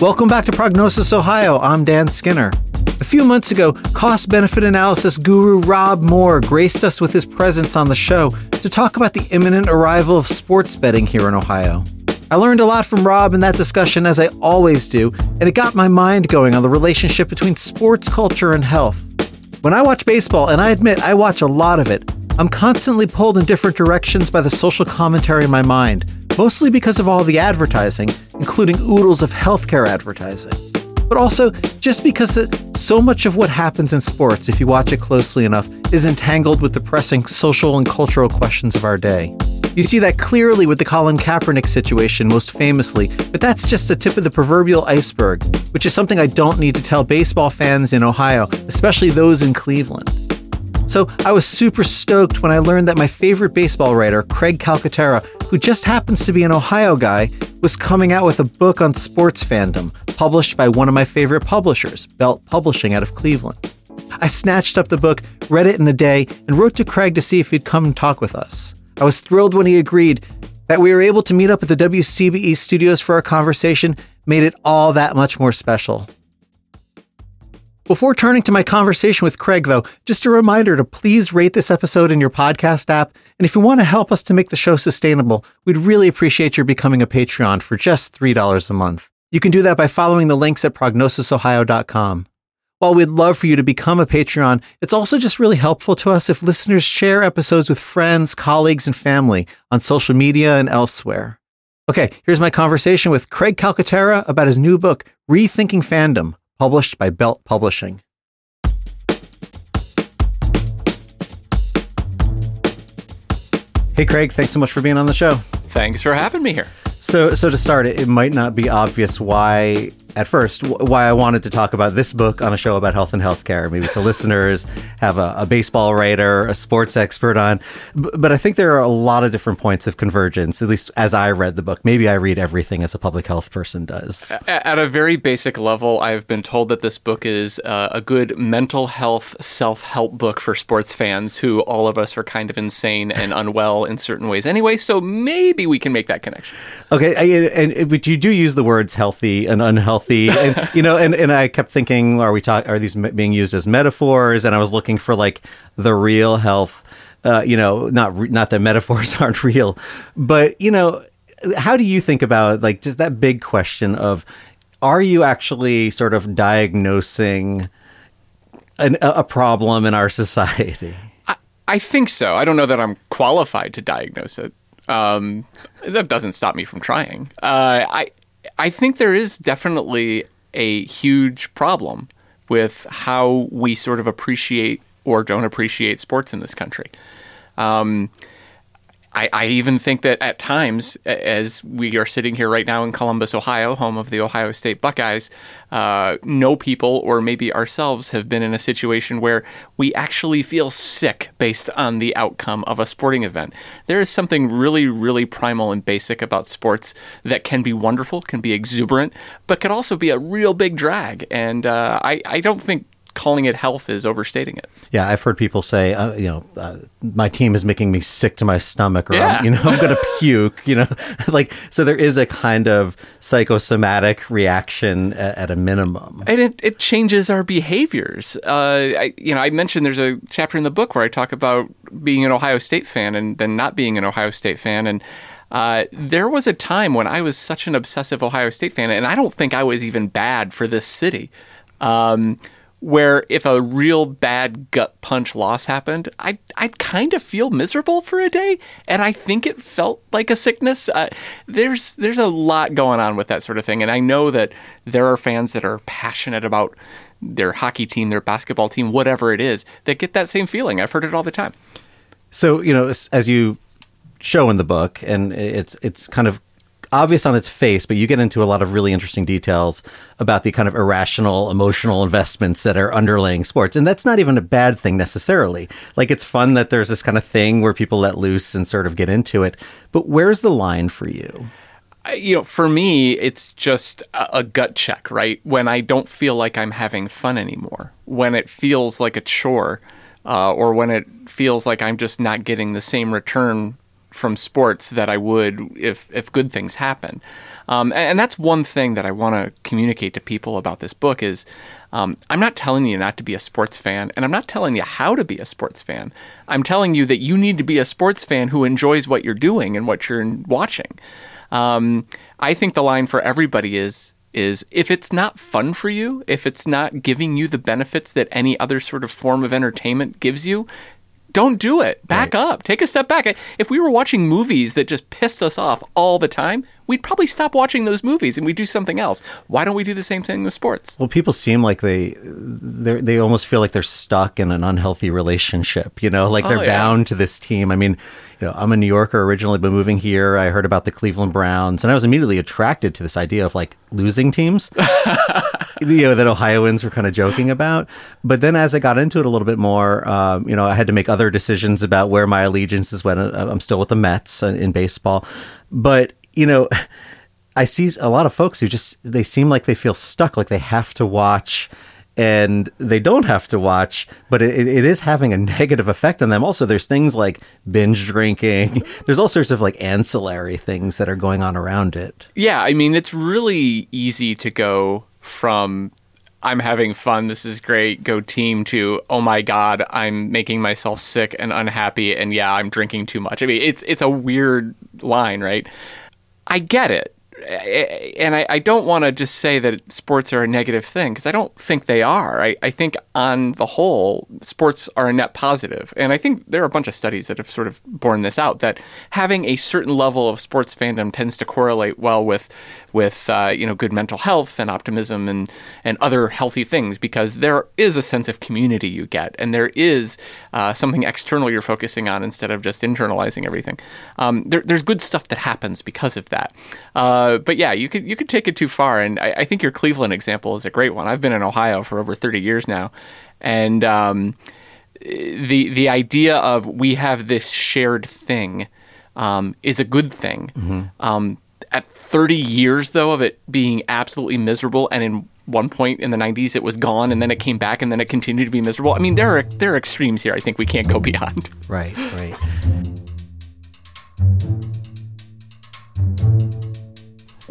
Welcome back to Prognosis Ohio. I'm Dan Skinner. A few months ago, cost benefit analysis guru Rob Moore graced us with his presence on the show to talk about the imminent arrival of sports betting here in Ohio. I learned a lot from Rob in that discussion, as I always do, and it got my mind going on the relationship between sports culture and health. When I watch baseball, and I admit I watch a lot of it, I'm constantly pulled in different directions by the social commentary in my mind, mostly because of all the advertising, including oodles of healthcare advertising. But also just because it, so much of what happens in sports, if you watch it closely enough, is entangled with the pressing social and cultural questions of our day. You see that clearly with the Colin Kaepernick situation, most famously, but that's just the tip of the proverbial iceberg, which is something I don't need to tell baseball fans in Ohio, especially those in Cleveland. So I was super stoked when I learned that my favorite baseball writer, Craig Calcaterra, who just happens to be an Ohio guy, was coming out with a book on sports fandom, published by one of my favorite publishers, Belt Publishing out of Cleveland. I snatched up the book, read it in a day, and wrote to Craig to see if he'd come and talk with us. I was thrilled when he agreed. That we were able to meet up at the WCBE studios for our conversation made it all that much more special. Before turning to my conversation with Craig, though, just a reminder to please rate this episode in your podcast app. And if you want to help us to make the show sustainable, we'd really appreciate your becoming a Patreon for just $3 a month. You can do that by following the links at prognosisohio.com. While we'd love for you to become a Patreon, it's also just really helpful to us if listeners share episodes with friends, colleagues, and family on social media and elsewhere. Okay, here's my conversation with Craig Calcaterra about his new book, Rethinking Fandom, published by Belt Publishing. Hey, Craig, thanks so much for being on the show. Thanks for having me here. So, so to start, it, it might not be obvious why at first why I wanted to talk about this book on a show about health and healthcare. Maybe to listeners have a, a, baseball writer, a sports expert on, but I think there are a lot of different points of convergence. At least as I read the book, maybe I read everything as a public health person does. At a very basic level, I've been told that this book is uh, a good mental health self help book for sports fans who all of us are kind of insane and unwell in certain ways anyway. So maybe we can make that connection. Okay, and, but you do use the words healthy and unhealthy healthy. And you know and, and i kept thinking are we talk are these being used as metaphors? And i was looking for like the real health uh, you know not not that metaphors aren't real but you know how do you think about like just that big question of are you actually sort of diagnosing an, a problem in our society? I, I think so. I don't know that i'm qualified to diagnose it. Um, that doesn't stop me from trying. Uh, I I think there is definitely a huge problem with how we sort of appreciate or don't appreciate sports in this country. Um, I, I, even think that at times, as we are sitting here right now in Columbus, Ohio, home of the Ohio State Buckeyes, uh, no people or maybe ourselves have been in a situation where we actually feel sick based on the outcome of a sporting event. There is something really, really primal and basic about sports that can be wonderful, can be exuberant, but can also be a real big drag. And uh, I, I don't think calling it health is overstating it. Yeah, I've heard people say, uh, you know, uh, my team is making me sick to my stomach, or yeah. I'm, you know, I'm going to puke. You know, like so there is a kind of psychosomatic reaction at, at a minimum, and it, it changes our behaviors. Uh, I, you know, I mentioned there's a chapter in the book where I talk about being an Ohio State fan and then not being an Ohio State fan, and uh, there was a time when I was such an obsessive Ohio State fan, and I don't think I was even bad for this city. Um, where if a real bad gut punch loss happened, I'd, I'd kind of feel miserable for a day. And I think it felt like a sickness. Uh, there's, there's a lot going on with that sort of thing. And I know that there are fans that are passionate about their hockey team, their basketball team, whatever it is, that get that same feeling. I've heard it all the time. So, you know, as you show in the book, and it's, it's kind of obvious on its face, but you get into a lot of really interesting details about the kind of irrational emotional investments that are underlaying sports. And that's not even a bad thing necessarily. Like it's fun that there's this kind of thing where people let loose and sort of get into it. But where's the line for you? you know, for me, it's just a, gut check, right? When I don't feel like I'm having fun anymore, when it feels like a chore, uh, or when it feels like I'm just not getting the same return from sports that I would if if good things happen. Um, and, and, that's one thing that I want to communicate to people about this book is um, I'm not telling you not to be a sports fan, and I'm not telling you how to be a sports fan. I'm telling you that you need to be a sports fan who enjoys what you're doing and what you're watching. Um, I think the line for everybody is is if it's not fun for you, if it's not giving you the benefits that any other sort of form of entertainment gives you, don't do it. Back right. up. Take a step back. If we were watching movies that just pissed us off all the time, we'd probably stop watching those movies and we do something else. Why don't we do the same thing with sports? Well, people seem like they they almost feel like they're stuck in an unhealthy relationship. You know, like they're oh, yeah. bound to this team. I mean, you know, I'm a New Yorker originally, but moving here, I heard about the Cleveland Browns, and I was immediately attracted to this idea of like losing teams. you know, that Ohioans were kind of joking about. But then as I got into it a little bit more, um, you know, I had to make other decisions about where my allegiances went. Uh, I'm still with the Mets in baseball, but you know. I see a lot of folks who just they seem like they feel stuck, like they have to watch and they don't have to watch, but it, it is having a negative effect on them. Also, there's things like binge drinking. There's all sorts of like ancillary things that are going on around it. Yeah, I mean, it's really easy to go from I'm having fun, this is great, go team to oh my god, I'm making myself sick and unhappy and yeah, I'm drinking too much. I mean, it's it's a weird line, right? I get it and I, I don't want to just say that sports are a negative thing because I don't think they are. I, I think on the whole, sports are a net positive. And I think there are a bunch of studies that have sort of borne this out that having a certain level of sports fandom tends to correlate well with with uh, you know good mental health and optimism and and other healthy things because there is a sense of community you get and there is uh, something external you're focusing on instead of just internalizing everything. Um, there, there's good stuff that happens because of that. Uh, uh, but yeah, you could you could take it too far, and I, I, think your Cleveland example is a great one. I've been in Ohio for over thirty years now, and um, the the idea of we have this shared thing um, is a good thing. Mm-hmm. Um, at thirty years though of it being absolutely miserable, and in one point in the 90s it was gone and then it came back and then it continued to be miserable. I mean there are there are extremes here I think we can't go beyond. Right, right.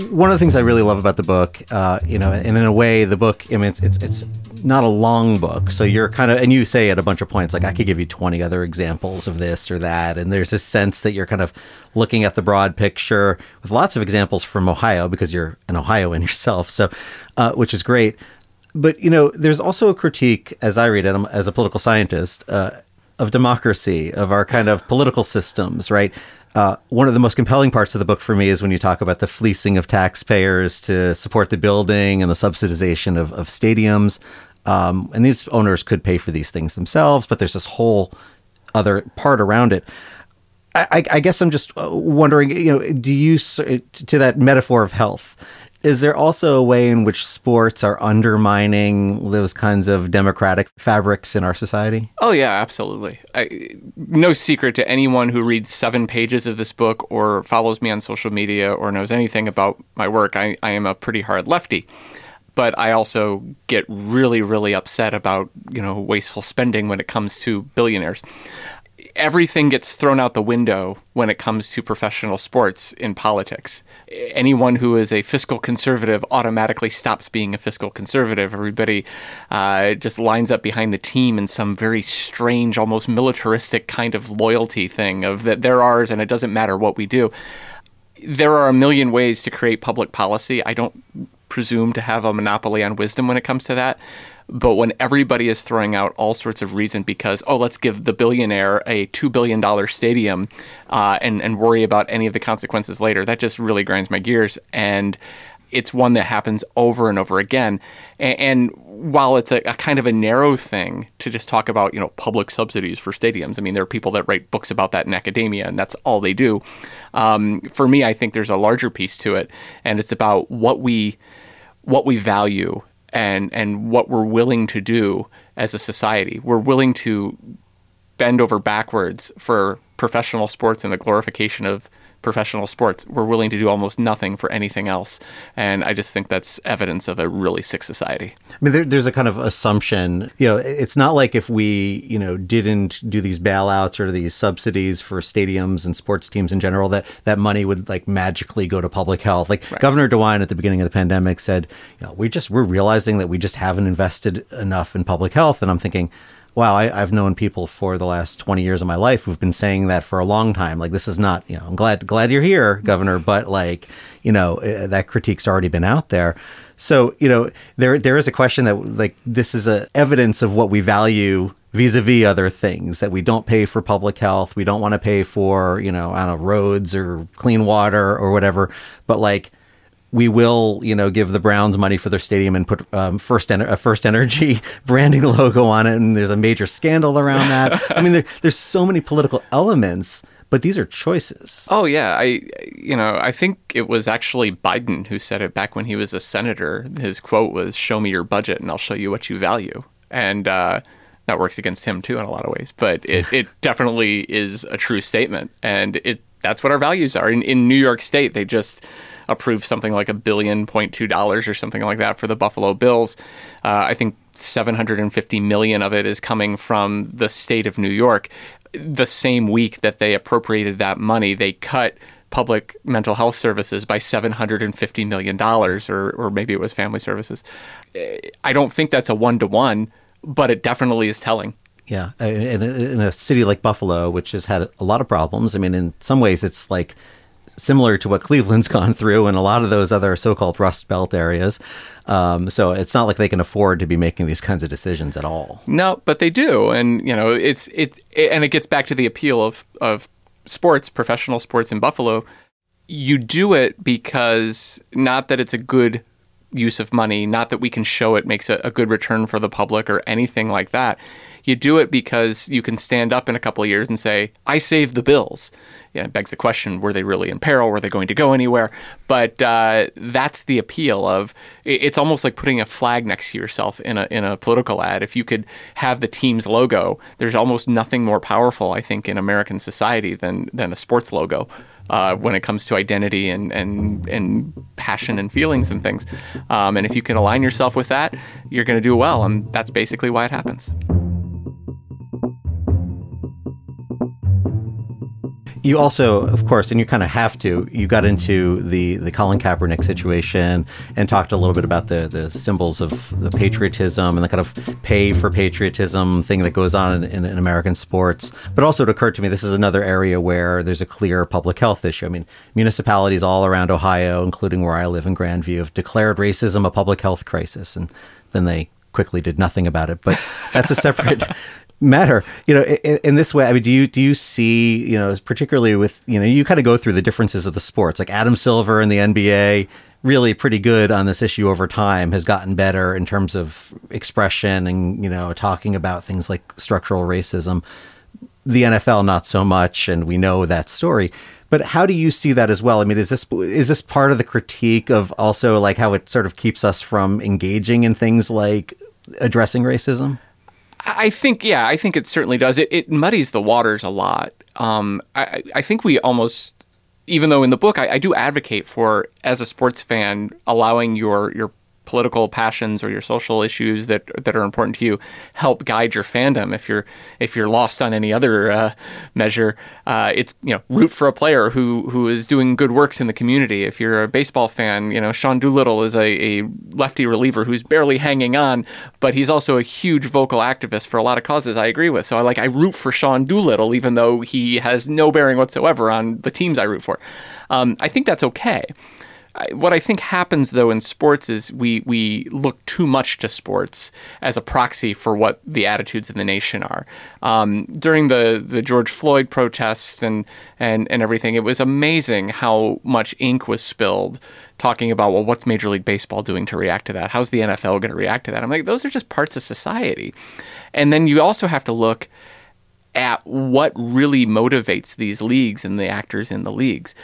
One of the things I really love about the book, uh, you know, and in a way, the book, I mean, it's it's it's not a long book, so you're kind of, and you say at a bunch of points, like I could give you 20 other examples of this or that, and there's this sense that you're kind of looking at the broad picture with lots of examples from Ohio because you're an Ohioan yourself, so uh, which is great. But you know, there's also a critique, as I read it, as a political scientist, uh, of democracy, of our kind of political systems, right? Uh, one of the most compelling parts of the book for me is when you talk about the fleecing of taxpayers to support the building and the subsidization of, of stadiums. Um, and these owners could pay for these things themselves, but there's this whole other part around it. I, I guess I'm just uh, wondering, you know, do you to that metaphor of health? Is there also a way in which sports are undermining those kinds of democratic fabrics in our society? Oh, yeah, absolutely. I, no secret to anyone who reads seven pages of this book or follows me on social media or knows anything about my work. I, I am a pretty hard lefty. But I also get really, really upset about, you know, wasteful spending when it comes to billionaires everything gets thrown out the window when it comes to professional sports in politics. Anyone who is a fiscal conservative automatically stops being a fiscal conservative. Everybody uh, just lines up behind the team in some very strange, almost militaristic kind of loyalty thing of that they're ours and it doesn't matter what we do. There are a million ways to create public policy. I don't presume to have a monopoly on wisdom when it comes to that. But when everybody is throwing out all sorts of reason because, oh, let's give the billionaire a $2 billion stadium uh, and, and worry about any of the consequences later, that just really grinds my gears. And it's one that happens over and over again. And, and while it's a, a, kind of a narrow thing to just talk about, you know, public subsidies for stadiums, I mean, there are people that write books about that in academia, and that's all they do. Um, for me, I think there's a larger piece to it, and it's about what we what we value and and what we're willing to do as a society. We're willing to bend over backwards for professional sports and the glorification of professional sports. We're willing to do almost nothing for anything else. And I just think that's evidence of a really sick society. I mean, there, there's a kind of assumption, you know, it's not like if we, you know, didn't do these bailouts or these subsidies for stadiums and sports teams in general, that that money would like magically go to public health. Like right. Governor DeWine at the beginning of the pandemic said, you know, we just, we're realizing that we just haven't invested enough in public health. And I'm thinking, wow, I, have known people for the last 20 years of my life who've been saying that for a long time. Like, this is not, you know, I'm glad, glad you're here, Governor, but like, you know, uh, that critique's already been out there. So, you know, there, there is a question that like, this is a evidence of what we value vis-a-vis other things that we don't pay for public health. We don't want to pay for, you know, I don't know, roads or clean water or whatever. But like, we will, you know, give the Browns money for their stadium and put um, first a FirstEnergy branding logo on it, and there's a major scandal around that. I mean, there, there's so many political elements, but these are choices. Oh yeah, I, you know, I think it was actually Biden who said it back when he was a senator. His quote was, "Show me your budget, and I'll show you what you value." And uh, that works against him too in a lot of ways, but it, it definitely is a true statement, and it that's what our values are. In, in New York State, they just approved something like a billion point two dollars or something like that for the Buffalo Bills. Uh, I think 750 million of it is coming from the state of New York. The same week that they appropriated that money, they cut public mental health services by $750 million, or, or maybe it was family services. I don't think that's a one to one, but it definitely is telling. Yeah. In, in a city like Buffalo, which has had a lot of problems, I mean, in some ways, it's like similar to what Cleveland's gone through and a lot of those other so-called Rust Belt areas. Um, so it's not like they can afford to be making these kinds of decisions at all. No, but they do, and you know, it's it, it and it gets back to the appeal of of sports, professional sports in Buffalo. You do it because not that it's a good use of money, not that we can show it makes a, a good return for the public or anything like that. You do it because you can stand up in a couple of years and say, "I saved the Bills." yeah, it begs the question: Were they really in peril? Were they going to go anywhere? But uh, that's the appeal of. It's almost like putting a flag next to yourself in a in a political ad. If you could have the team's logo, there's almost nothing more powerful, I think, in American society than than a sports logo. Uh, when it comes to identity and, and, and passion and feelings and things. Um, and if you can align yourself with that, you're going to do well. And that's basically why it happens. You also, of course, and you kind of have to. You got into the the Colin Kaepernick situation and talked a little bit about the the symbols of the patriotism and the kind of pay for patriotism thing that goes on in, in, in American sports. But also, it occurred to me this is another area where there's a clear public health issue. I mean, municipalities all around Ohio, including where I live in Grandview, have declared racism a public health crisis, and then they quickly did nothing about it. But that's a separate matter you know in, in, this way i mean do you do you see you know particularly with you know you kind of go through the differences of the sports. Like adam silver in the nba really pretty good on this issue over time has gotten better in terms of expression and you know talking about things like structural racism. The nfl not so much and we know that story. But how do you see that as well? I mean is this is this part of the critique of also like how it sort of keeps us from engaging in things like addressing racism I think, yeah, I think it certainly does. It, it muddies the waters a lot. Um, I, I think we almost, even though in the book I, I do advocate for, as a sports fan, allowing your your political passions or your social issues that that are important to you help guide your fandom. If you're if you're lost on any other uh, measure, uh, it's you know root for a player who who is doing good works in the community. If you're a baseball fan, you know Sean Doolittle is a, a lefty reliever who's barely hanging on, but he's also a huge vocal activist for a lot of causes I agree with. So I like I root for Sean Doolittle even though he has no bearing whatsoever on the teams I root for. Um, I think that's okay what I think happens though in sports is we we look too much to sports as a proxy for what the attitudes of the nation are. Um, during the the George Floyd protests and and and everything, it was amazing how much ink was spilled talking about well, what's Major League Baseball doing to react to that? How's the NFL going to react to that? I'm like, those are just parts of society, and then you also have to look at what really motivates these leagues and the actors in the leagues.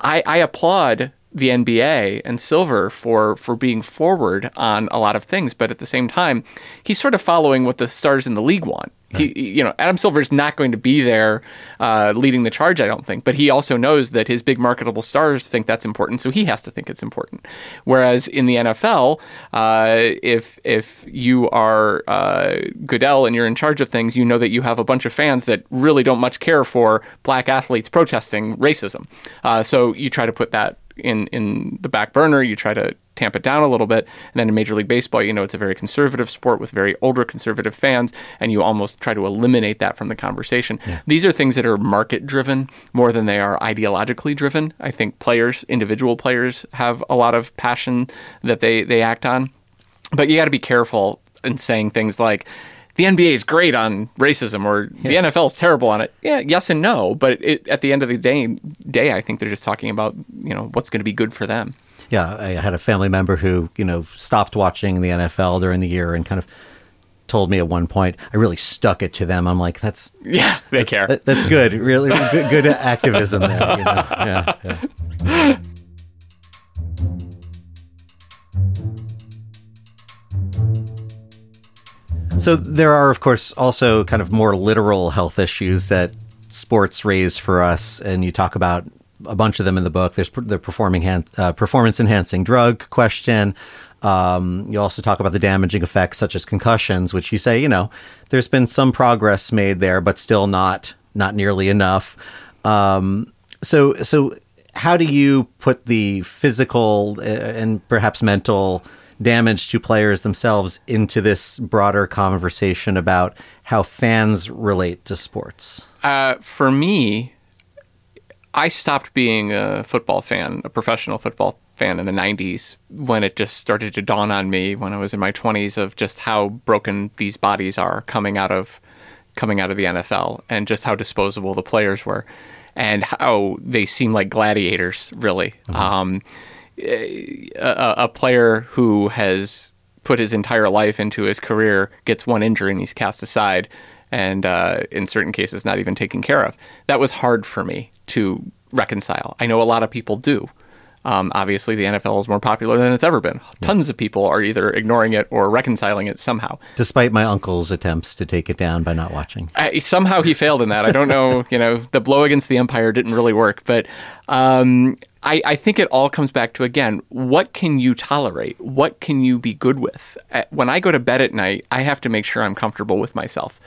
I, I applaud the NBA and Silver for for being forward on a lot of things, but at the same time, he's sort of following what the stars in the league want. He, you know, Adam Silver is not going to be there uh, leading the charge, I don't think. But he also knows that his big marketable stars think that's important, so he has to think it's important. Whereas in the NFL, uh, if if you are uh, Goodell and you're in charge of things, you know that you have a bunch of fans that really don't much care for black athletes protesting racism. Uh, so you try to put that in in the back burner. You try to tamp it down a little bit. And then in Major League Baseball, you know, it's a very conservative sport with very older conservative fans, and you almost try to eliminate that from the conversation. Yeah. These are things that are market driven more than they are ideologically driven. I think players, individual players, have a lot of passion that they, they act on. But you got to be careful in saying things like, the NBA is great on racism or yeah. the NFL is terrible on it. Yeah, yes and no, but it, at the end of the day, day, I think they're just talking about you know what's going to be good for them yeah, I had a family member who, you know, stopped watching the NFL during the year and kind of told me at one point, I really stuck it to them. I'm like, that's yeah, they that's, care. That, that's good. Really good, good activism there. You know? yeah, yeah. So there are, of course, also kind of more literal health issues that sports raise for us, and you talk about a bunch of them in the book. There's the performing uh, performance enhancing drug question. Um, you also talk about the damaging effects such as concussions, which you say, you know, there's been some progress made there, but still not not nearly enough. Um, so so how do you put the physical uh, and perhaps mental damage to players themselves into this broader conversation about how fans relate to sports? Uh, for me, I stopped being a football fan, a professional football fan in the 90s when it just started to dawn on me when I was in my 20s of just how broken these bodies are coming out of coming out of the NFL and just how disposable the players were and how they seem like gladiators really mm-hmm. um, a, a player who has put his entire life into his career gets one injury and he's cast aside and uh, in certain cases not even taken care of that was hard for me to reconcile. I know a lot of people do. Um, obviously, the NFL is more popular than it's ever been. Tons of people are either ignoring it or reconciling it somehow. Despite my uncle's attempts to take it down by not watching. I, somehow he failed in that. I don't know. you know, the blow against the empire didn't really work. But um, I, I, think it all comes back to again, what can you tolerate? What can you be good with? When I go to bed at night, I have to make sure I'm comfortable with myself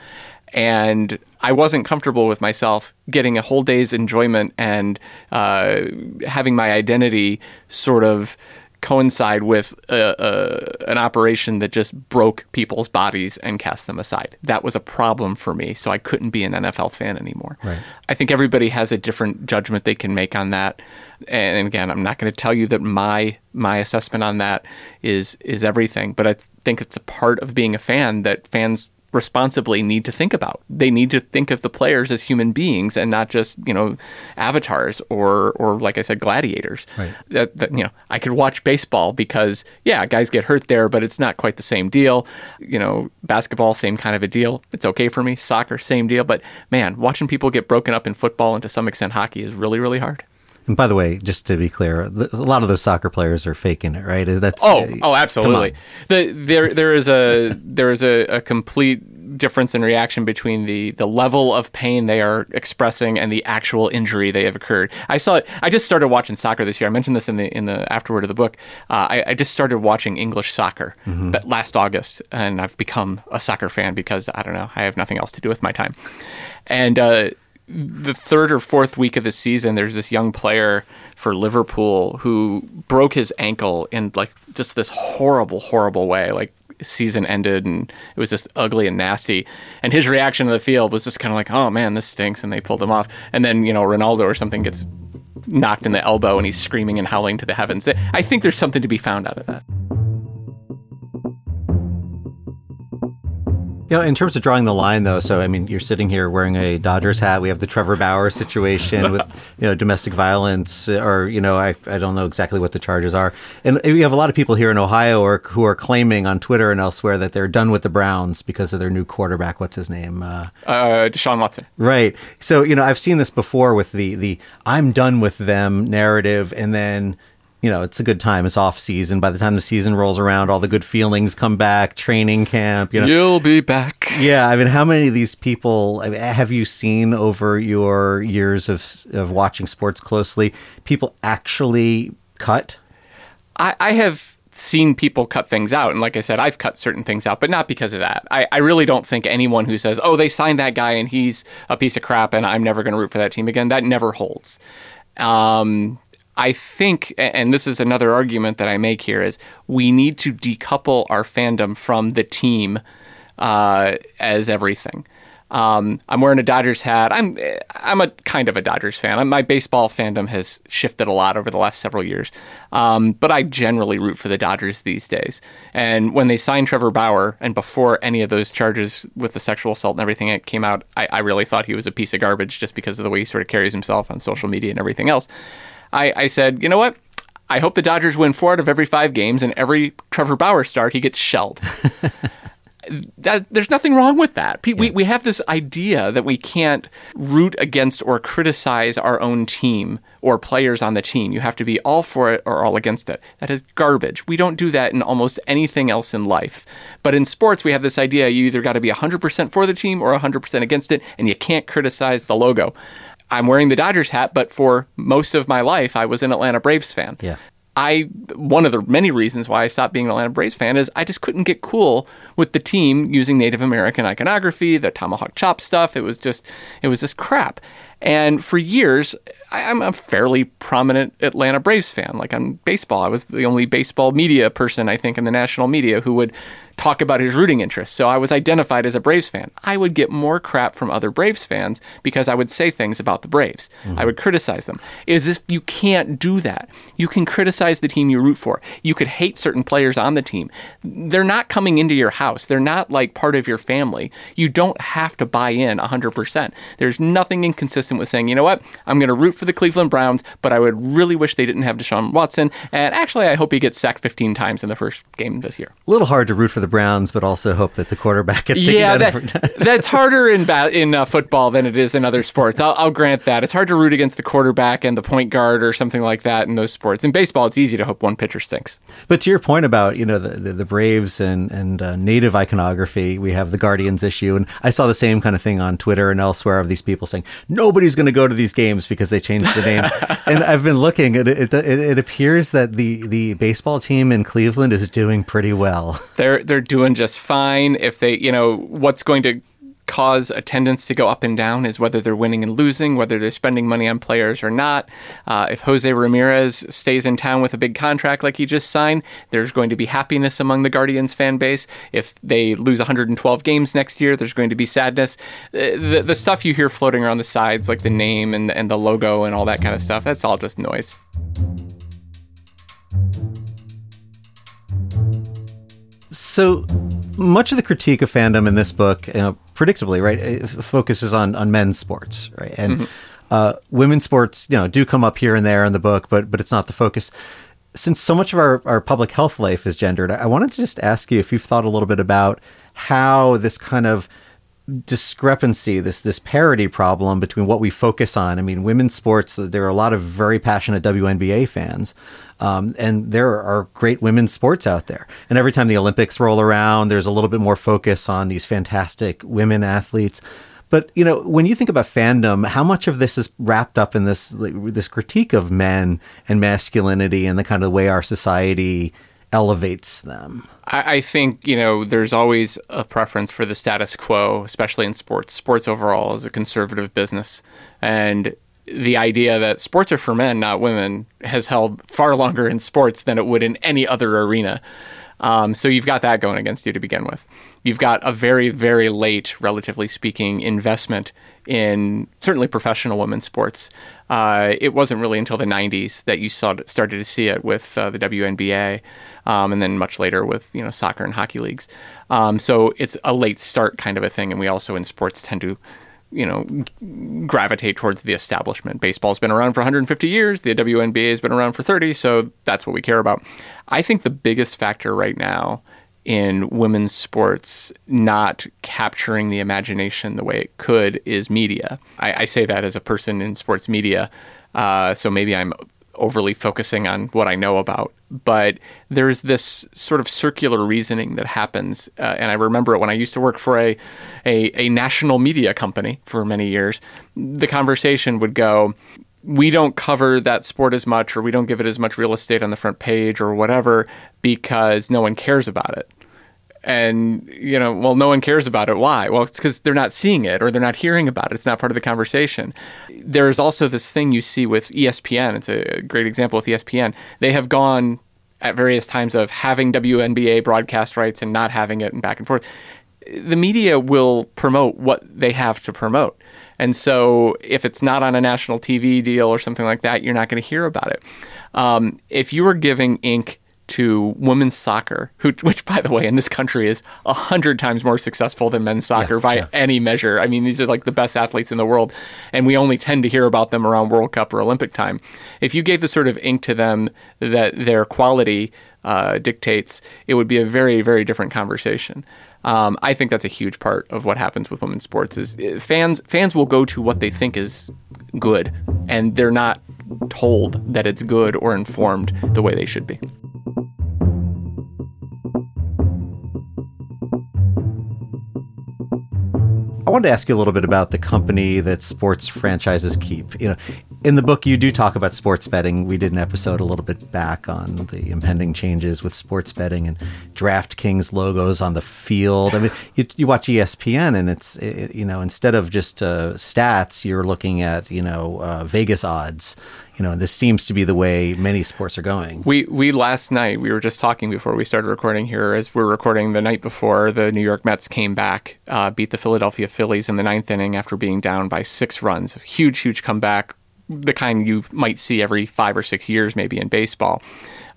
and I wasn't comfortable with myself getting a whole day's enjoyment and uh, having my identity sort of coincide with a, a, an operation that just broke people's bodies and cast them aside. That was a problem for me, so I couldn't be an NFL fan anymore. Right. I think everybody has a different judgment they can make on that. And again, I'm not going to tell you that my my assessment on that is is everything, but I think it's a part of being a fan that fans responsibly need to think about. They need to think of the players as human beings and not just you know avatars or or like I said gladiators. Right. That, that you know I could watch baseball because yeah guys get hurt there, but it's not quite the same deal. You know basketball same kind of a deal. It's okay for me. Soccer same deal. But man, watching people get broken up in football and to some extent hockey is really really hard. And by the way, just to be clear, a lot of those soccer players are faking it, right? That's oh, uh, oh, absolutely. The, there, there is a there is a, a, complete difference in reaction between the the level of pain they are expressing and the actual injury they have occurred. I saw it. I just started watching soccer this year. I mentioned this in the in the afterword of the book. Uh, I, I, just started watching English soccer, mm-hmm. but last August, and I've become a soccer fan because I don't know. I have nothing else to do with my time, and. Uh, the third or fourth week of the season, there's this young player for Liverpool who broke his ankle in like just this horrible, horrible way. Like season ended and it was just ugly and nasty. And his reaction to the field was just kind of like, "Oh man, this stinks," and they pulled him off. And then you know Ronaldo or something gets knocked in the elbow and he's screaming and howling to the heavens. I think there's something to be found out of that. You know, in terms of drawing the line, though, so I mean, you're sitting here wearing a Dodgers hat. We have the Trevor Bauer situation with you know domestic violence, or you know, I, I don't know exactly what the charges are. And we have a lot of people here in Ohio or, who are claiming on Twitter and elsewhere that they're done with the Browns because of their new quarterback. What's his name? Uh, uh, Deshaun Watson. Right. So you know, I've seen this before with the the I'm done with them narrative, and then you know, it's a good time. It's off season. By the time the season rolls around, all the good feelings come back. Training camp, you know. You'll be back. Yeah, I mean, how many of these people I mean, have you seen over your years of of watching sports closely? People actually cut. I, I have seen people cut things out. And like I said, I've cut certain things out, but not because of that. I, I really don't think anyone who says, oh, they signed that guy and he's a piece of crap and I'm never going to root for that team again, that never holds. Um, I think, and this is another argument that I make here, is we need to decouple our fandom from the team uh, as everything. Um, I'm wearing a Dodgers hat. I'm I'm a kind of a Dodgers fan. I'm, my baseball fandom has shifted a lot over the last several years, um, but I generally root for the Dodgers these days. And when they signed Trevor Bauer, and before any of those charges with the sexual assault and everything it came out, I, I really thought he was a piece of garbage just because of the way he sort of carries himself on social media and everything else. I, I said, you know what? I hope the Dodgers win four out of every five games, and every Trevor Bauer start, he gets shelled. that there's nothing wrong with that. We, yeah. we have this idea that we can't root against or criticize our own team or players on the team. You have to be all for it or all against it. That is garbage. We don't do that in almost anything else in life. But in sports, we have this idea you either got to be 100% for the team or 100% against it, and you can't criticize the logo. I'm wearing the Dodgers hat, but for most of my life, I was an Atlanta Braves fan. Yeah. I one of the many reasons why I stopped being an Atlanta Braves fan is I just couldn't get cool with the team using Native American iconography, the tomahawk chop stuff. It was just it was just crap. And for years, I'm a fairly prominent Atlanta Braves fan. Like on baseball, I was the only baseball media person I think in the national media who would talk about his rooting interests. So I was identified as a Braves fan. I would get more crap from other Braves fans because I would say things about the Braves. Mm-hmm. I would criticize them. Is this you can't do that. You can criticize the team you root for. You could hate certain players on the team. They're not coming into your house. They're not like part of your family. You don't have to buy in 100%. There's nothing inconsistent with saying, "You know what? I'm going to root for the Cleveland Browns, but I would really wish they didn't have Deshaun Watson, and actually I hope he gets sacked 15 times in the first game this year." A little hard to root for the Browns, but also hope that the quarterback gets yeah. That, that's harder in ba- in uh, football than it is in other sports. I'll, I'll, grant that it's hard to root against the quarterback and the point guard or something like that in those sports. In baseball, it's easy to hope one pitcher stinks. But to your point about you know the the, the Braves and and uh, native iconography, we have the Guardians issue, and I saw the same kind of thing on Twitter and elsewhere of these people saying nobody's going to go to these games because they changed the name. and I've been looking, it, it, it, it appears that the the baseball team in Cleveland is doing pretty well. They're they're doing just fine. If they, you know, what's going to cause attendance to go up and down is whether they're winning and losing, whether they're spending money on players or not. Uh, if Jose Ramirez stays in town with a big contract like he just signed, there's going to be happiness among the Guardians fan base. If they lose 112 games next year, there's going to be sadness. Uh, the, the stuff you hear floating around the sides, like the name and, and the logo and all that kind of stuff, that's all just noise. So much of the critique of fandom in this book, you know, predictably, right, it focuses on on men's sports, right, and mm-hmm. uh, women's sports, you know, do come up here and there in the book, but but it's not the focus. Since so much of our, our public health life is gendered, I wanted to just ask you if you've thought a little bit about how this kind of discrepancy, this this parity problem between what we focus on. I mean, women's sports. There are a lot of very passionate WNBA fans, um, and there are great women's sports out there. And every time the Olympics roll around, there's a little bit more focus on these fantastic women athletes. But you know, when you think about fandom, how much of this is wrapped up in this this critique of men and masculinity and the kind of way our society elevates them? I, I think you know there's always a preference for the status quo, especially in sports. Sports overall is a conservative business, and the idea that sports are for men, not women, has held far longer in sports than it would in any other arena. Um, so you've got that going against you to begin with. You've got a very, very late, relatively speaking, investment in certainly professional women's sports. Uh, it wasn't really until the 90s that you saw, started to see it with uh, the WNBA, um, and then much later with you know soccer and hockey leagues. Um, so it's a late start kind of a thing, and we also in sports tend to you know, gravitate towards the establishment. Baseball's been around for 150 years. The WNBA has been around for 30, so that's what we care about. I think the biggest factor right now in women's sports not capturing the imagination the way it could is media. I, I say that as a person in sports media, uh, so maybe I'm overly focusing on what I know about, but there's this sort of circular reasoning that happens. Uh, and I remember it when I used to work for a, a, a national media company for many years. The conversation would go, we don't cover that sport as much, or we don't give it as much real estate on the front page, or whatever, because no one cares about it and you know well no one cares about it why well it's because they're not seeing it or they're not hearing about it it's not part of the conversation there's also this thing you see with espn it's a great example with espn they have gone at various times of having WNBA broadcast rights and not having it and back and forth. The media will promote what they have to promote. And so if it's not on a national tv deal or something like that you're not going to hear about it. Um, if you were giving ink to women's soccer, who, which, by the way, in this country is a hundred times more successful than men's soccer yeah, by yeah. any measure. I mean, these are like the best athletes in the world, and we only tend to hear about them around World Cup or Olympic time. If you gave the sort of ink to them that their quality uh, dictates, it would be a very, very different conversation. Um, I think that's a huge part of what happens with women's sports. Is uh, fans fans will go to what they think is good, and they're not told that it's good or informed the way they should be. I wanted to ask you a little bit about the company that sports franchises keep. You know, in the book, you do talk about sports betting. We did an episode a little bit back on the impending changes with sports betting and DraftKings logos on the field. I mean, you, you watch ESPN, and it's it, you know instead of just uh, stats, you're looking at you know uh, Vegas odds you know, this seems to be the way many sports are going. We we last night we were just talking before we started recording here. As we're recording the night before, the New York Mets came back, uh, beat the Philadelphia Phillies in the ninth inning after being down by six runs. A Huge, huge comeback, the kind you might see every five or six years, maybe in baseball.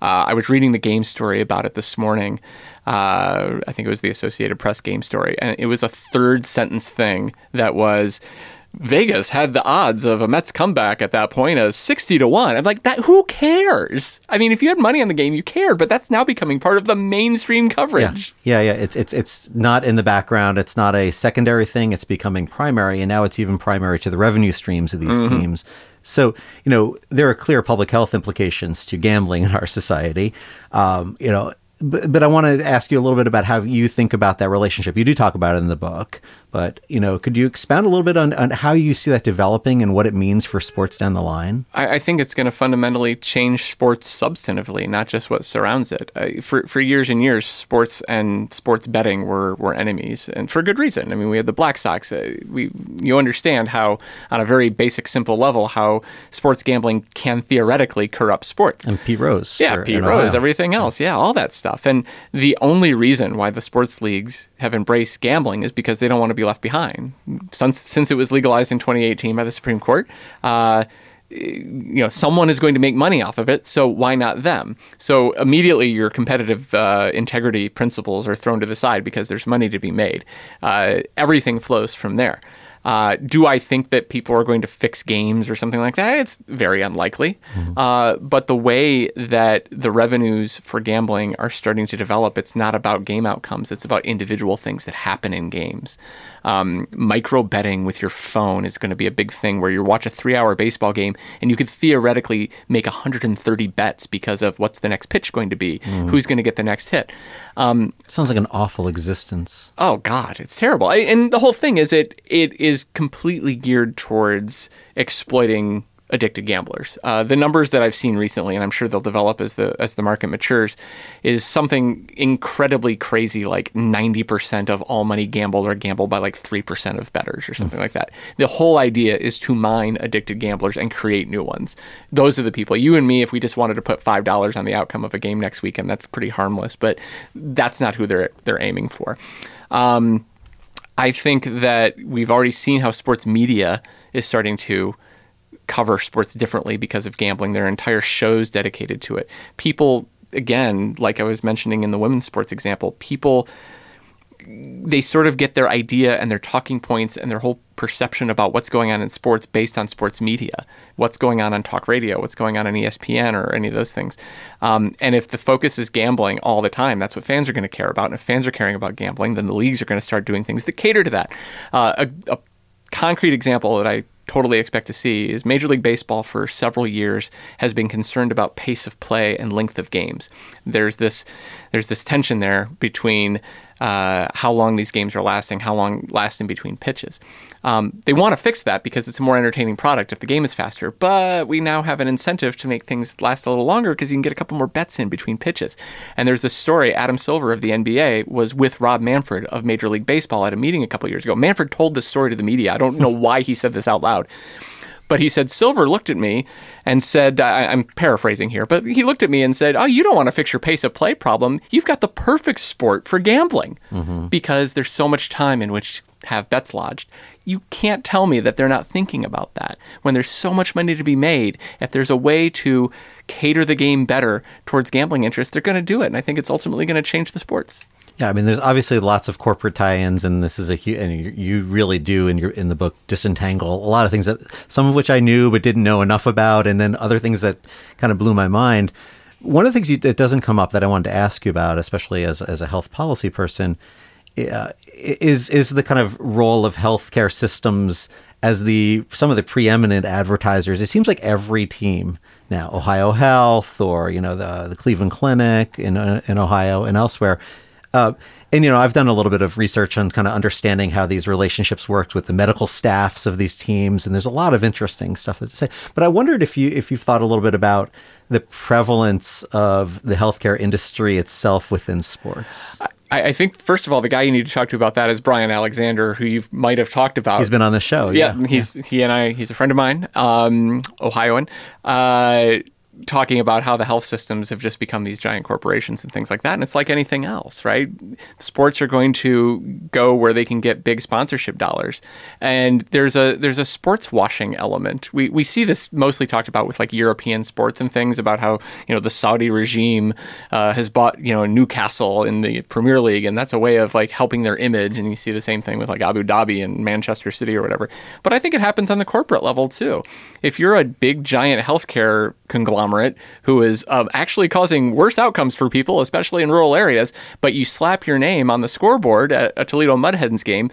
Uh, I was reading the game story about it this morning. Uh, I think it was the Associated Press game story, and it was a third sentence thing that was Vegas had the odds of a Mets comeback at that point as 60 to 1. I'm like, that who cares? I mean, if you had money on the game, you cared, but that's now becoming part of the mainstream coverage. Yeah, yeah, yeah. It's it's it's not in the background. It's not a secondary thing. It's becoming primary, and now it's even primary to the revenue streams of these mm-hmm. teams. So, you know, there are clear public health implications to gambling in our society. Um, you know, but, but I want to ask you a little bit about how you think about that relationship. You do talk about it in the book, but you know, could you expound a little bit on, on how you see that developing and what it means for sports down the line? I, I think it's going to fundamentally change sports substantively, not just what surrounds it. Uh, for for years and years, sports and sports betting were were enemies, and for good reason. I mean, we had the Black Sox. Uh, we you understand how, on a very basic, simple level, how sports gambling can theoretically corrupt sports. And Pete Rose, yeah, Pete Rose, everything else, yeah, all that stuff. And the only reason why the sports leagues have embraced gambling is because they don't want to be left behind. Since, since it was legalized in 2018 by the Supreme Court, uh, you know, someone is going to make money off of it, so why not them? So immediately your competitive uh, integrity principles are thrown to the side because there's money to be made. Uh, everything flows from there. Uh, do I think that people are going to fix games or something like that? It's very unlikely. Mm-hmm. Uh, but the way that the revenues for gambling are starting to develop, it's not about game outcomes. It's about individual things that happen in games. Um, micro betting with your phone is going to be a big thing where you watch a three hour baseball game and you could theoretically make 130 bets because of what's the next pitch going to be, mm. who's going to get the next hit. Um, Sounds like an awful existence. Oh God, it's terrible. I, and the whole thing is it it is completely geared towards exploiting addicted gamblers. Uh, the numbers that I've seen recently, and I'm sure they'll develop as the as the market matures, is something incredibly crazy. Like 90% of all money gambled are gambled by like three percent of bettors or something like that. The whole idea is to mine addicted gamblers and create new ones. Those are the people. You and me, if we just wanted to put five dollars on the outcome of a game next weekend, that's pretty harmless. But that's not who they're they're aiming for. Um, I think that we've already seen how sports media is starting to cover sports differently because of gambling. There are entire shows dedicated to it. People, again, like I was mentioning in the women's sports example, people they sort of get their idea and their talking points and their whole perception about what's going on in sports based on sports media, what's going on on talk radio, what's going on on ESPN or any of those things. Um, and if the focus is gambling all the time, that's what fans are going to care about. And if fans are caring about gambling, then the leagues are going to start doing things that cater to that. Uh, a, a concrete example that I totally expect to see is Major League Baseball for several years has been concerned about pace of play and length of games. There's this there's this tension there between uh, how long these games are lasting, how long last in between pitches. Um, they want to fix that because it's a more entertaining product if the game is faster. But we now have an incentive to make things last a little longer because you can get a couple more bets in between pitches. And there's this story Adam Silver of the NBA was with Rob Manfred of Major League Baseball at a meeting a couple years ago. Manfred told this story to the media. I don't know why he said this out loud. But he said, Silver looked at me and said, I, am paraphrasing here, but he looked at me and said, Oh, you don't want to fix your pace of play problem. You've got the perfect sport for gambling mm-hmm. because there's so much time in which to have bets lodged you can't tell me that they're not thinking about that. When there's so much money to be made, if there's a way to cater the game better towards gambling interests, they're going to do it. And I think it's ultimately going to change the sports. Yeah, I mean, there's obviously lots of corporate tie-ins, and this is a huge, and you really do in your in the book disentangle a lot of things that some of which I knew but didn't know enough about, and then other things that kind of blew my mind. One of the things you, that doesn't come up that I wanted to ask you about, especially as as a health policy person, uh, is is the kind of role of healthcare systems as the some of the preeminent advertisers. It seems like every team now, Ohio Health or you know the the Cleveland Clinic in uh, in Ohio and elsewhere. Uh, and you know, I've done a little bit of research on kind of understanding how these relationships worked with the medical staffs of these teams, and there's a lot of interesting stuff to say. But I wondered if you if you've thought a little bit about the prevalence of the healthcare industry itself within sports. I, I, think first of all, the guy you need to talk to about that is Brian Alexander, who you might have talked about. He's been on the show. Yeah, yeah. he's he and I. He's a friend of mine, um, Ohioan. Uh, talking about how the health systems have just become these giant corporations and things like that. And it's like anything else, right? Sports are going to go where they can get big sponsorship dollars. And there's a there's a sports washing element. We we see this mostly talked about with like European sports and things about how, you know, the Saudi regime uh, has bought, you know, Newcastle in the Premier League and that's a way of like helping their image and you see the same thing with like Abu Dhabi and Manchester City or whatever. But I think it happens on the corporate level too. If you're a big giant healthcare conglomerate who is um, actually causing worse outcomes for people, especially in rural areas, but you slap your name on the scoreboard at a Toledo Mud Hens game,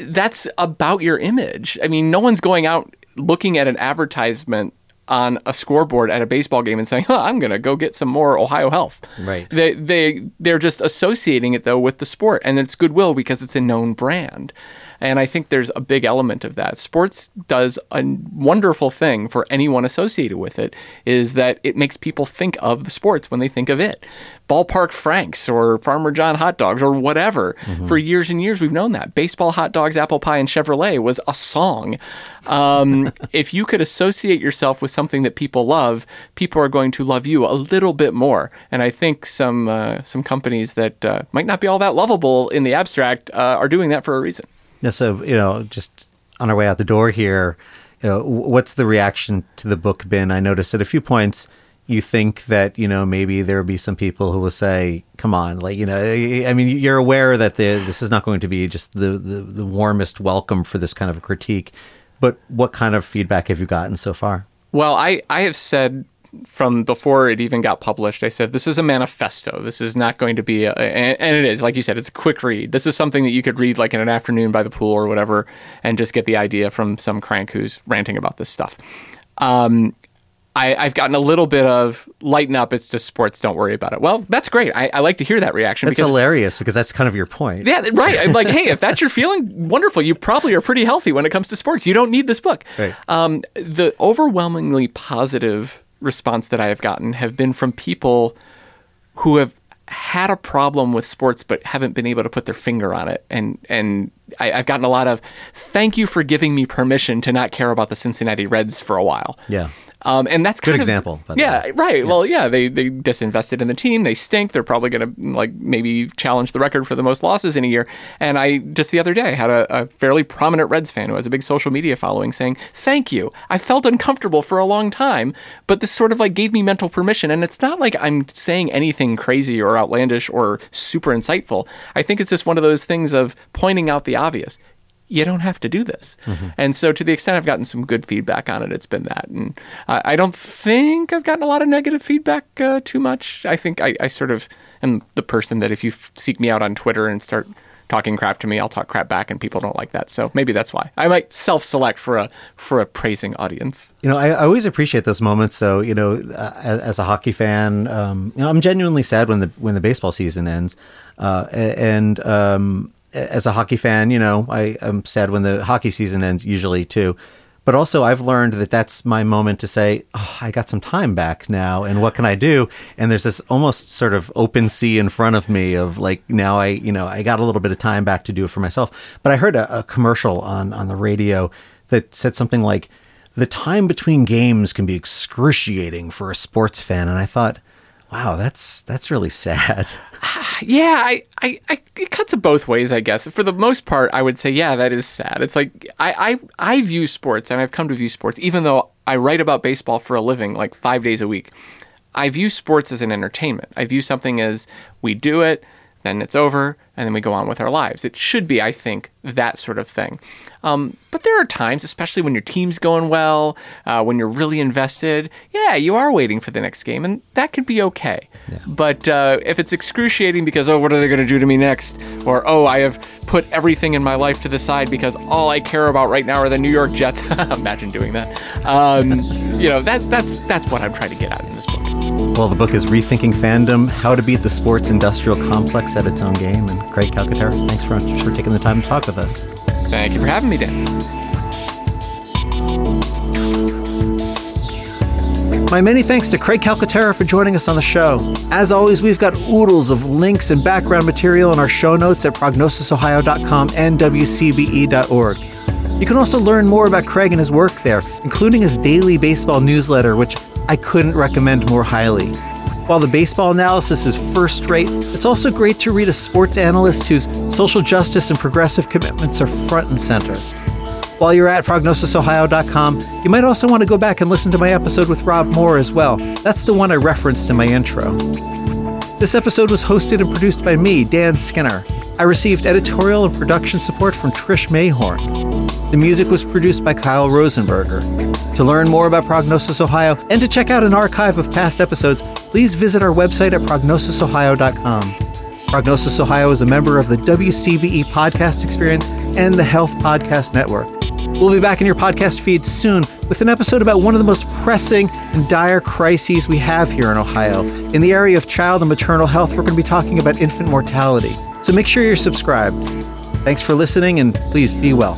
that's about your image. I mean, no one's going out looking at an advertisement on a scoreboard at a baseball game and saying, huh, "I'm going to go get some more Ohio Health." Right. They they they're just associating it though with the sport, and it's goodwill because it's a known brand. And I think there's a big element of that. Sports does a wonderful thing for anyone associated with it is that it makes people think of the sports when they think of it. Ballpark Franks or Farmer John hot dogs or whatever. Mm-hmm. For years and years, we've known that. Baseball, hot dogs, apple pie, and Chevrolet was a song. Um, if you could associate yourself with something that people love, people are going to love you a little bit more. And I think some uh, some companies that uh, might not be all that lovable in the abstract uh, are doing that for a reason. Yeah, so you know, just on our way out the door here, you know, what's the reaction to the book been? I noticed at a few points you think that you know maybe there will be some people who will say, "Come on, like you know." I mean, you're aware that the, this is not going to be just the, the the warmest welcome for this kind of a critique. But what kind of feedback have you gotten so far? Well, I I have said from before it even got published, I said, this is a manifesto. This is not going to be, a, and, and, it is, like you said, it's a quick read. This is something that you could read like in an afternoon by the pool or whatever and just get the idea from some crank who's ranting about this stuff. Um, I, have gotten a little bit of lighten up. It's just sports. Don't worry about it. Well, that's great. I, I like to hear that reaction. That's because, hilarious because that's kind of your point. Yeah, right. I'm like, hey, if that's your feeling, wonderful. You probably are pretty healthy when it comes to sports. You don't need this book. Right. Um, the overwhelmingly positive response that I have gotten have been from people who have had a problem with sports but haven't been able to put their finger on it and and I, have gotten a lot of thank you for giving me permission to not care about the Cincinnati Reds for a while. Yeah. Um, and that's good of, example. Yeah, right. Yeah. Well, yeah, they they disinvested in the team. They stink. They're probably going to like maybe challenge the record for the most losses in a year. And I just the other day had a, a, fairly prominent Reds fan who has a big social media following saying, "Thank you. I felt uncomfortable for a long time, but this sort of like gave me mental permission." And it's not like I'm saying anything crazy or outlandish or super insightful. I think it's just one of those things of pointing out the obvious you don't have to do this. Mm-hmm. And so, to the extent I've gotten some good feedback on it, it's been that. And I, I don't think I've gotten a lot of negative feedback uh, too much. I think I, I, sort of am the person that if you f- seek me out on Twitter and start talking crap to me, I'll talk crap back, and people don't like that. So maybe that's why I might self-select for a for a praising audience. You know, I, I always appreciate those moments. Though, you know, uh, as, as, a hockey fan, um, you know, I'm genuinely sad when the when the baseball season ends, uh, and um, as a hockey fan, you know, I, I'm sad when the hockey season ends usually too. But also, I've learned that that's my moment to say, oh, I got some time back now, and what can I do? And there's this almost sort of open sea in front of me of like, now I, you know, I got a little bit of time back to do it for myself. But I heard a, a commercial on, on the radio that said something like, the time between games can be excruciating for a sports fan. And I thought, wow, that's that's really sad. yeah, I, I, I, it cuts it both ways, I guess. For the most part, I would say, yeah, that is sad. It's like I, I, I view sports, and I've come to view sports, even though I write about baseball for a living, like five days a week. I view sports as an entertainment. I view something as we do it, then it's over, and then we go on with our lives. It should be, I think, that sort of thing. Um, but there are times, especially when your team's going well, uh, when you're really invested, yeah, you are waiting for the next game, and that could be okay. Yeah. But uh, if it's excruciating because, oh, what are they going to do to me next? Or, oh, I have put everything in my life to the side because all I care about right now are the New York Jets. Imagine doing that. Um, you know, that, that's, that's what I'm trying to get at in this book. Well, the book is Rethinking Fandom How to Beat the Sports Industrial Complex at Its Own Game. And Craig Calcaterra, thanks for, for taking the time to talk with us. Thank you for having me, Dan. My many thanks to Craig Calcaterra for joining us on the show. As always, we've got oodles of links and background material in our show notes at prognosisohio.com and wcbe.org. You can also learn more about Craig and his work there, including his daily baseball newsletter, which I couldn't recommend more highly. While the baseball analysis is first rate, it's also great to read a sports analyst whose social justice and progressive commitments are front and center. While you're at prognosisohio.com, you might also want to go back and listen to my episode with Rob Moore as well. That's the one I referenced in my intro. This episode was hosted and produced by me, Dan Skinner. I received editorial and production support from Trish Mayhorn. The music was produced by Kyle Rosenberger. To learn more about Prognosis Ohio and to check out an archive of past episodes, please visit our website at prognosisohio.com. Prognosis Ohio is a member of the WCBE Podcast Experience and the Health Podcast Network. We'll be back in your podcast feed soon with an episode about one of the most pressing and dire crises we have here in Ohio. In the area of child and maternal health, we're going to be talking about infant mortality. So make sure you're subscribed. Thanks for listening and please be well.